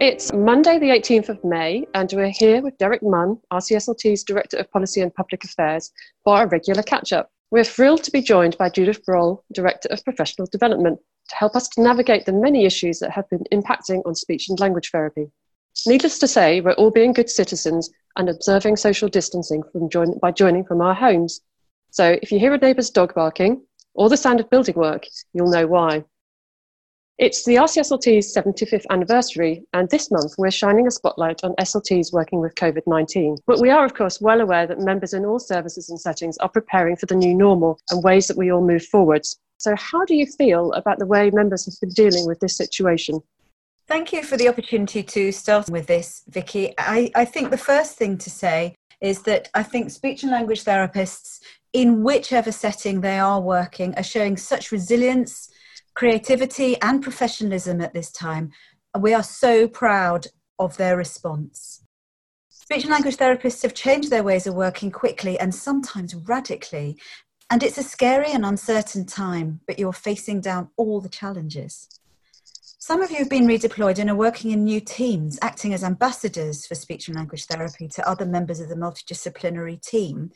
It's Monday, the 18th of May, and we're here with Derek Munn, RCSLT's Director of Policy and Public Affairs, for our regular catch up. We're thrilled to be joined by Judith Broll, Director of Professional Development, to help us to navigate the many issues that have been impacting on speech and language therapy. Needless to say, we're all being good citizens and observing social distancing join- by joining from our homes. So if you hear a neighbour's dog barking or the sound of building work, you'll know why. It's the RCSLT's 75th anniversary, and this month we're shining a spotlight on SLTs working with COVID 19. But we are, of course, well aware that members in all services and settings are preparing for the new normal and ways that we all move forwards. So, how do you feel about the way members have been dealing with this situation? Thank you for the opportunity to start with this, Vicky. I, I think the first thing to say is that I think speech and language therapists, in whichever setting they are working, are showing such resilience creativity and professionalism at this time. And We are so proud of their response. Speech and language therapists have changed their ways of working quickly and sometimes radically. And it's a scary and uncertain time, but you're facing down all the challenges. Some of you have been redeployed and are working in new teams, acting as ambassadors for speech and language therapy to other members of the multidisciplinary team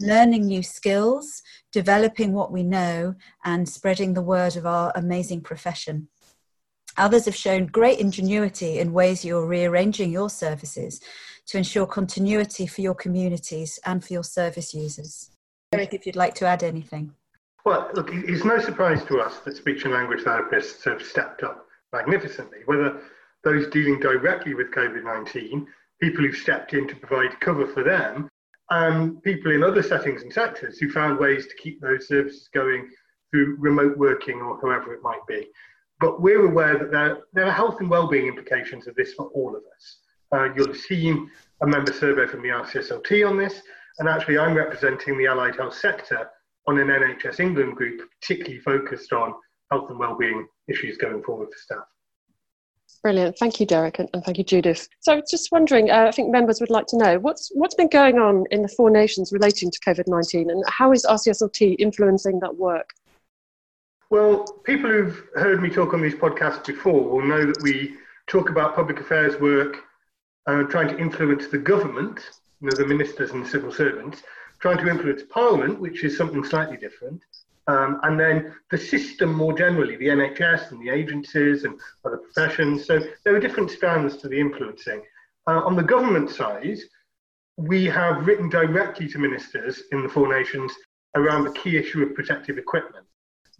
learning new skills, developing what we know, and spreading the word of our amazing profession. Others have shown great ingenuity in ways you're rearranging your services to ensure continuity for your communities and for your service users. Derek, if you'd like to add anything. Well, look, it's no surprise to us that speech and language therapists have stepped up magnificently, whether those dealing directly with COVID 19, people who've stepped in to provide cover for them, and people in other settings and sectors who found ways to keep those services going through remote working or however it might be. But we're aware that there, there are health and well-being implications of this for all of us. Uh, you'll have seen a member survey from the RCSLT on this, and actually I'm representing the allied health sector on an NHS England group particularly focused on health and well-being issues going forward for staff. Brilliant. Thank you, Derek, and, thank you, Judith. So, just wondering, uh, I think members would like to know what's what's been going on in the four nations relating to COVID nineteen, and how is RCSLT influencing that work? Well, people who've heard me talk on these podcasts before will know that we talk about public affairs work, uh, trying to influence the government, you know, the ministers and civil servants, trying to influence Parliament, which is something slightly different, um, and then the system more generally, the NHS and the agencies and other professions. So there are different strands to the influencing. Uh, on the government side, we have written directly to ministers in the four nations around the key issue of protective equipment.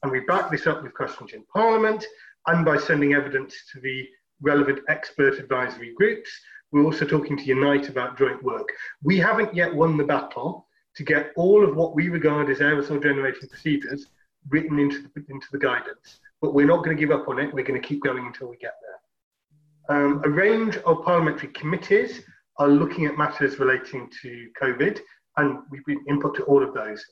And we back this up with questions in Parliament and by sending evidence to the relevant expert advisory groups. We're also talking to Unite about joint work. We haven't yet won the battle to get all of what we regard as aerosol generating procedures written into the, into the guidance. But we're not going to give up on it. We're going to keep going until we get there. Um, a range of parliamentary committees are looking at matters relating to COVID, and we've been input to all of those.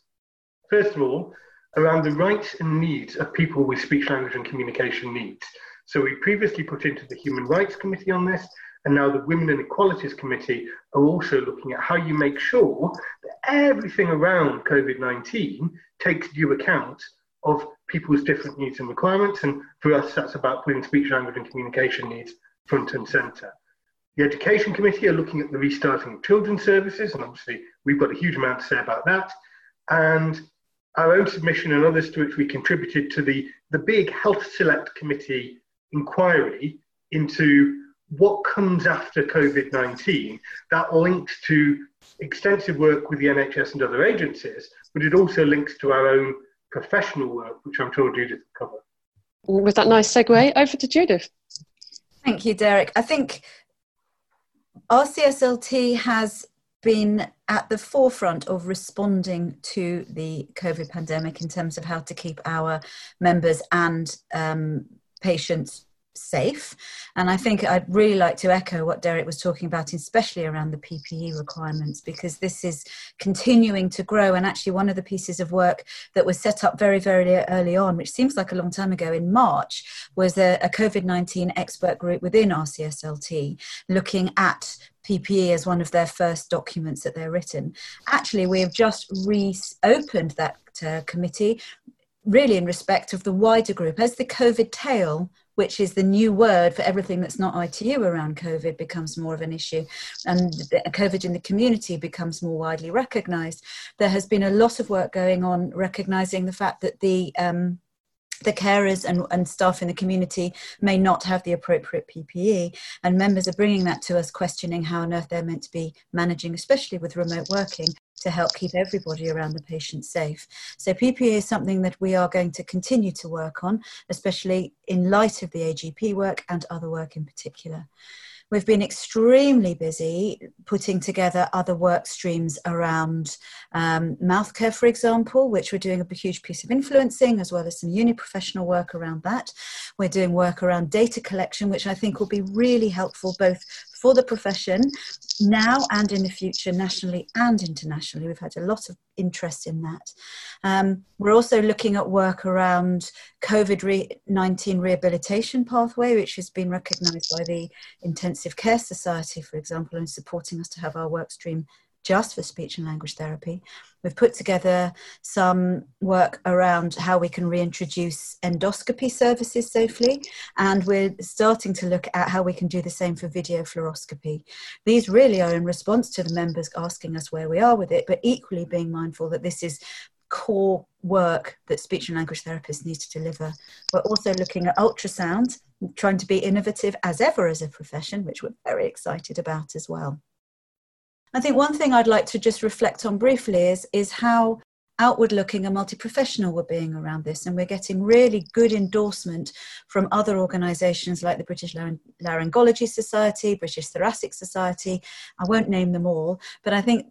First of all, around the rights and needs of people with speech, language, and communication needs. So we previously put into the Human Rights Committee on this, and now the Women and Equalities Committee are also looking at how you make sure that everything around COVID 19 takes due account of people's different needs and requirements. And for us, that's about putting speech, language, and communication needs front and centre. The Education Committee are looking at the restarting of children's services, and obviously we've got a huge amount to say about that. And our own submission and others to which we contributed to the, the big Health Select Committee inquiry into what comes after COVID 19, that links to extensive work with the NHS and other agencies, but it also links to our own professional work, which I'm sure Judith will cover. With that nice segue, over to Judith. Thank you, Derek. I think RCSLT has been at the forefront of responding to the COVID pandemic in terms of how to keep our members and um, patients safe. And I think I'd really like to echo what Derek was talking about, especially around the PPE requirements, because this is continuing to grow. And actually, one of the pieces of work that was set up very, very early on, which seems like a long time ago in March, was a, a COVID 19 expert group within RCSLT looking at PPE as one of their first documents that they're written. Actually, we have just reopened that uh, committee, really in respect of the wider group. As the COVID tail which is the new word for everything that's not ITU around COVID, becomes more of an issue, and COVID in the community becomes more widely recognised. There has been a lot of work going on recognising the fact that the um, the carers and, and staff in the community may not have the appropriate PPE, and members are bringing that to us, questioning how on earth they're meant to be managing, especially with remote working, to help keep everybody around the patient safe. So, PPE is something that we are going to continue to work on, especially in light of the AGP work and other work in particular. We've been extremely busy putting together other work streams around um, mouth care, for example, which we're doing a huge piece of influencing, as well as some uni professional work around that. We're doing work around data collection, which I think will be really helpful both for the profession now and in the future, nationally and internationally. We've had a lot of interest in that. Um, we're also looking at work around COVID 19 rehabilitation pathway, which has been recognised by the Intensive Care Society, for example, and supporting us to have our work stream just for speech and language therapy. We've put together some work around how we can reintroduce endoscopy services safely, and we're starting to look at how we can do the same for video fluoroscopy. These really are in response to the members asking us where we are with it, but equally being mindful that this is core work that speech and language therapists need to deliver. We're also looking at ultrasound, trying to be innovative as ever as a profession, which we're very excited about as well. I think one thing I'd like to just reflect on briefly is, is how outward looking and multi professional we're being around this. And we're getting really good endorsement from other organisations like the British Laryngology Society, British Thoracic Society. I won't name them all, but I think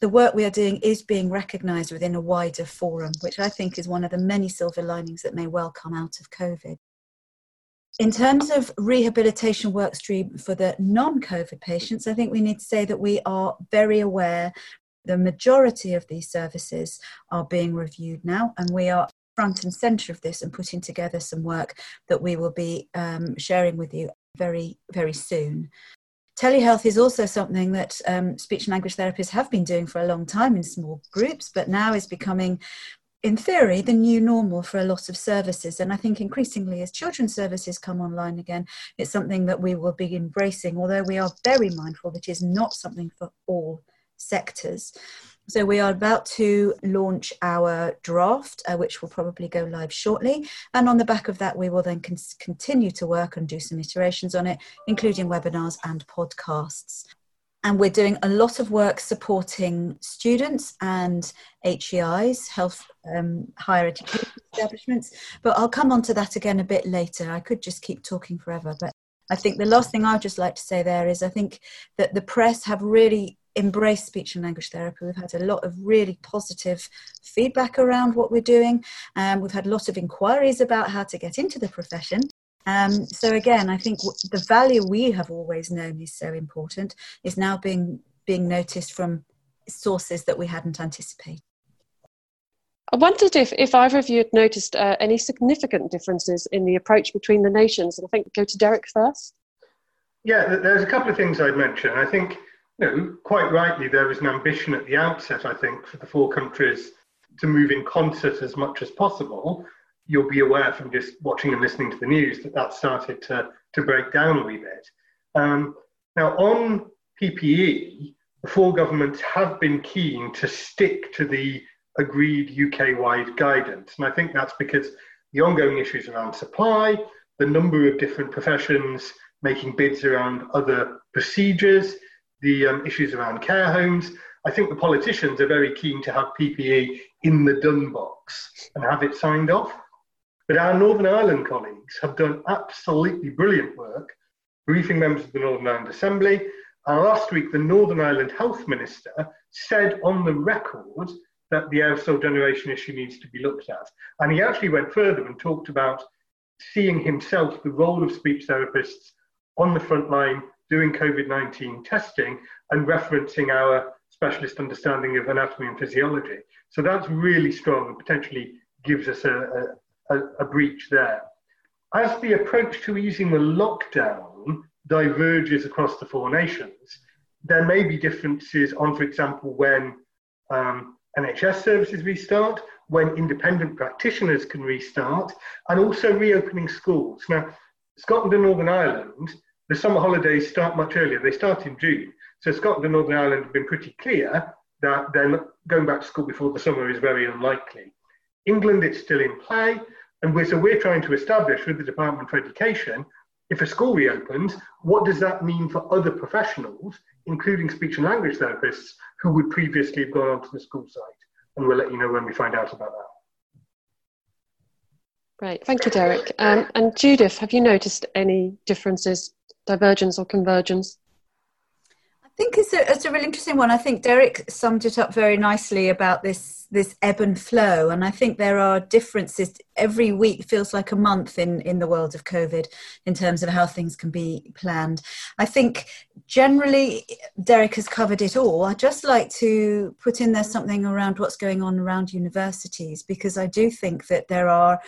the work we are doing is being recognised within a wider forum, which I think is one of the many silver linings that may well come out of COVID. In terms of rehabilitation workstream for the non COVID patients, I think we need to say that we are very aware the majority of these services are being reviewed now, and we are front and centre of this and putting together some work that we will be um, sharing with you very, very soon. Telehealth is also something that um, speech and language therapists have been doing for a long time in small groups, but now is becoming in theory, the new normal for a lot of services. And I think increasingly, as children's services come online again, it's something that we will be embracing, although we are very mindful that it is not something for all sectors. So, we are about to launch our draft, uh, which will probably go live shortly. And on the back of that, we will then con- continue to work and do some iterations on it, including webinars and podcasts and we're doing a lot of work supporting students and HEIs, health um, higher education establishments. But I'll come on to that again a bit later. I could just keep talking forever, but I think the last thing I'd just like to say there is I think that the press have really embraced speech and language therapy. We've had a lot of really positive feedback around what we're doing. Um, we've had a lot of inquiries about how to get into the profession. Um, so again, I think the value we have always known is so important is now being being noticed from sources that we hadn't anticipated. I wondered if, if either of you had noticed uh, any significant differences in the approach between the nations. And I think go to Derek first. Yeah, there's a couple of things I'd mention. I think, you know, quite rightly, there was an ambition at the outset, I think, for the four countries to move in concert as much as possible you'll be aware from just watching and listening to the news that that started to, to break down a wee bit. Um, now, on PPE, the four governments have been keen to stick to the agreed UK wide guidance. And I think that's because the ongoing issues around supply, the number of different professions making bids around other procedures, the um, issues around care homes. I think the politicians are very keen to have PPE in the done box and have it signed off. But our Northern Ireland colleagues have done absolutely brilliant work, briefing members of the Northern Ireland Assembly. And last week, the Northern Ireland Health Minister said on the record that the aerosol generation issue needs to be looked at. And he actually went further and talked about seeing himself the role of speech therapists on the front line doing COVID 19 testing and referencing our specialist understanding of anatomy and physiology. So that's really strong and potentially gives us a, a, a breach there. As the approach to easing the lockdown diverges across the four nations, there may be differences on, for example, when um, NHS services restart, when independent practitioners can restart, and also reopening schools. Now, Scotland and Northern Ireland, the summer holidays start much earlier. They start in June. So Scotland and Northern Ireland have been pretty clear that then going back to school before the summer is very unlikely. England, it's still in play. And we're, so we're trying to establish with the Department for Education, if a school reopens, what does that mean for other professionals, including speech and language therapists, who would previously have gone onto the school site? And we'll let you know when we find out about that. Great, thank you, Derek. Um, and Judith, have you noticed any differences, divergence or convergence? I think it's a, it's a really interesting one. I think Derek summed it up very nicely about this this ebb and flow and i think there are differences. Every week feels like a month in in the world of covid in terms of how things can be planned. I think generally derek has covered it all. I'd just like to put in there something around what's going on around universities because i do think that there are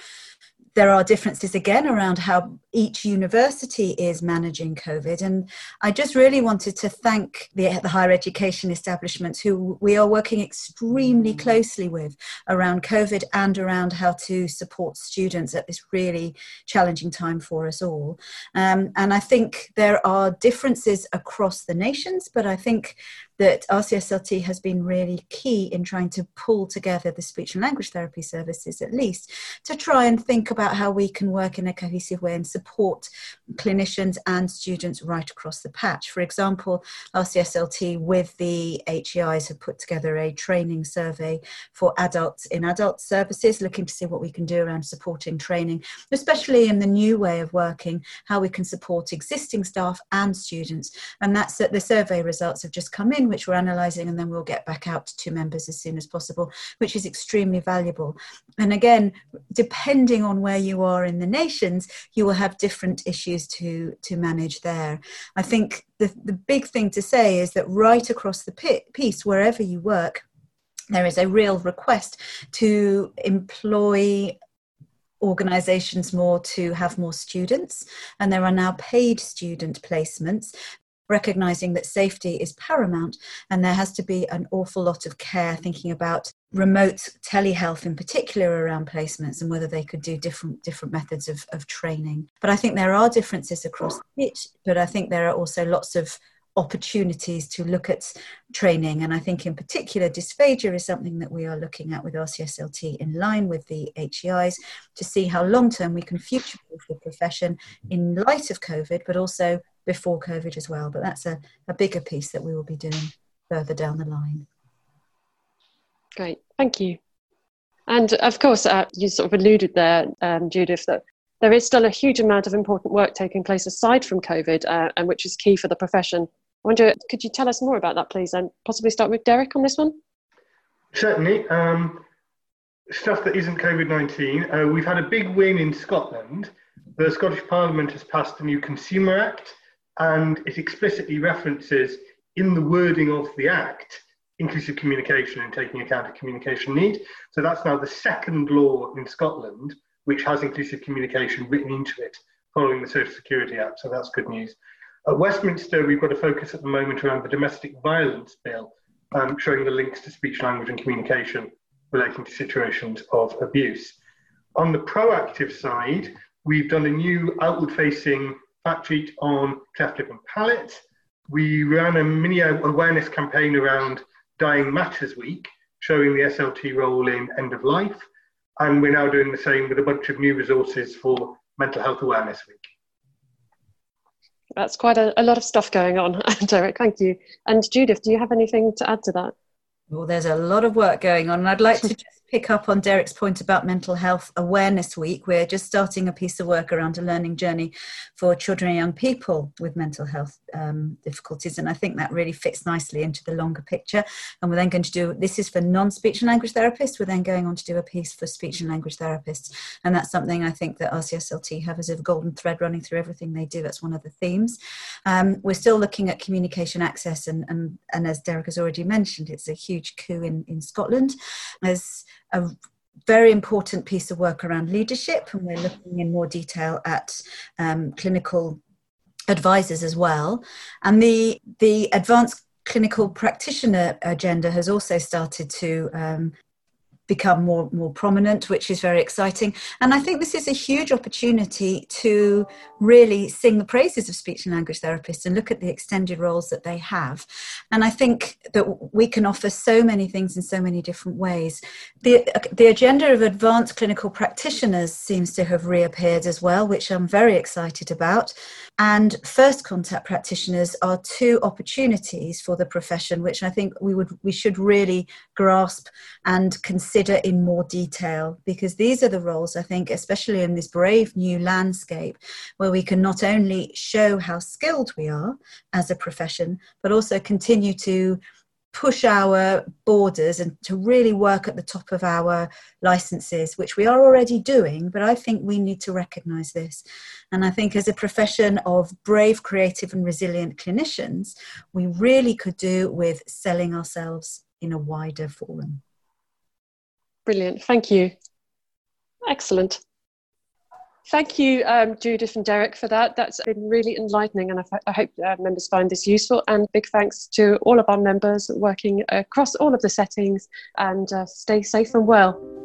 there are differences again around how each university is managing COVID. And I just really wanted to thank the, the, higher education establishments who we are working extremely closely with around COVID and around how to support students at this really challenging time for us all. Um, and I think there are differences across the nations, but I think that RCSLT has been really key in trying to pull together the speech and language therapy services, at least, to try and think about how we can work in a cohesive way and support support clinicians and students right across the patch. For example, RCSLT with the HEIs have put together a training survey for adults in adult services, looking to see what we can do around supporting training, especially in the new way of working, how we can support existing staff and students. And that's that the survey results have just come in which we're analysing, and then we'll get back out to members as soon as possible, which is extremely valuable. And again, depending on where you are in the nations, you will have different issues to, to manage there. I think the, the big thing to say is that right across the piece, wherever you work, there is a real request to employ organizations more to have more students and there are now paid student placements recognizing that safety is paramount and there has to be an awful lot of care thinking about remote telehealth in particular around placements and whether they could do different different methods of, of training but i think there are differences across it but i think there are also lots of opportunities to look at training and i think in particular dysphagia is something that we are looking at with rcslt in line with the heis to see how long term we can future proof the profession in light of covid but also before COVID as well. But that's a, a bigger piece that we will be doing further down the line. Great, thank you. And of course, uh, you sort of alluded there, um, Judith, that there is still a huge amount of important work taking place aside from COVID, uh, and which is key for the profession. I wonder, could you tell us more about that, please, and possibly start with Derek on this one? Certainly. Um, stuff that isn't COVID 19. Uh, we've had a big win in Scotland. The Scottish Parliament has passed the new Consumer Act, and it explicitly references in the wording of the Act inclusive communication and taking account of communication need. So that's now the second law in Scotland which has inclusive communication written into it following the Social Security Act. So that's good news. At Westminster, we've got a focus at the moment around the Domestic Violence Bill, um, showing the links to speech, language, and communication relating to situations of abuse. On the proactive side, we've done a new outward facing fact sheet on cleft lip and palate. We ran a mini awareness campaign around Dying Matters Week, showing the SLT role in end of life. And we're now doing the same with a bunch of new resources for Mental Health Awareness Week. That's quite a, a lot of stuff going on, Derek. Thank you. And Judith, do you have anything to add to that? Well, there's a lot of work going on, and I'd like to just pick up on Derek's point about Mental Health Awareness Week. We're just starting a piece of work around a learning journey for children and young people with mental health um, difficulties, and I think that really fits nicely into the longer picture. And we're then going to do this is for non speech and language therapists. We're then going on to do a piece for speech and language therapists, and that's something I think that RCSLT have as a golden thread running through everything they do. That's one of the themes. Um, we're still looking at communication access, and, and, and as Derek has already mentioned, it's a huge coup in, in Scotland. As a very important piece of work around leadership, and we're looking in more detail at um, clinical advisors as well. And the the advanced clinical practitioner agenda has also started to um, become more more prominent, which is very exciting. And I think this is a huge opportunity to really sing the praises of speech and language therapists and look at the extended roles that they have. And I think that we can offer so many things in so many different ways. The the agenda of advanced clinical practitioners seems to have reappeared as well, which I'm very excited about. And first contact practitioners are two opportunities for the profession, which I think we would we should really grasp and consider in more detail because these are the roles I think, especially in this brave new landscape, where we can not only show how skilled we are as a profession, but also continue to push our borders and to really work at the top of our licenses, which we are already doing. But I think we need to recognize this. And I think as a profession of brave, creative, and resilient clinicians, we really could do with selling ourselves in a wider forum. Brilliant. Thank you. Excellent. Thank you, um, Judith and Derek, for that. That's been really enlightening, and I, I hope uh, members find this useful. And big thanks to all of our members working across all of the settings, and uh, stay safe and well.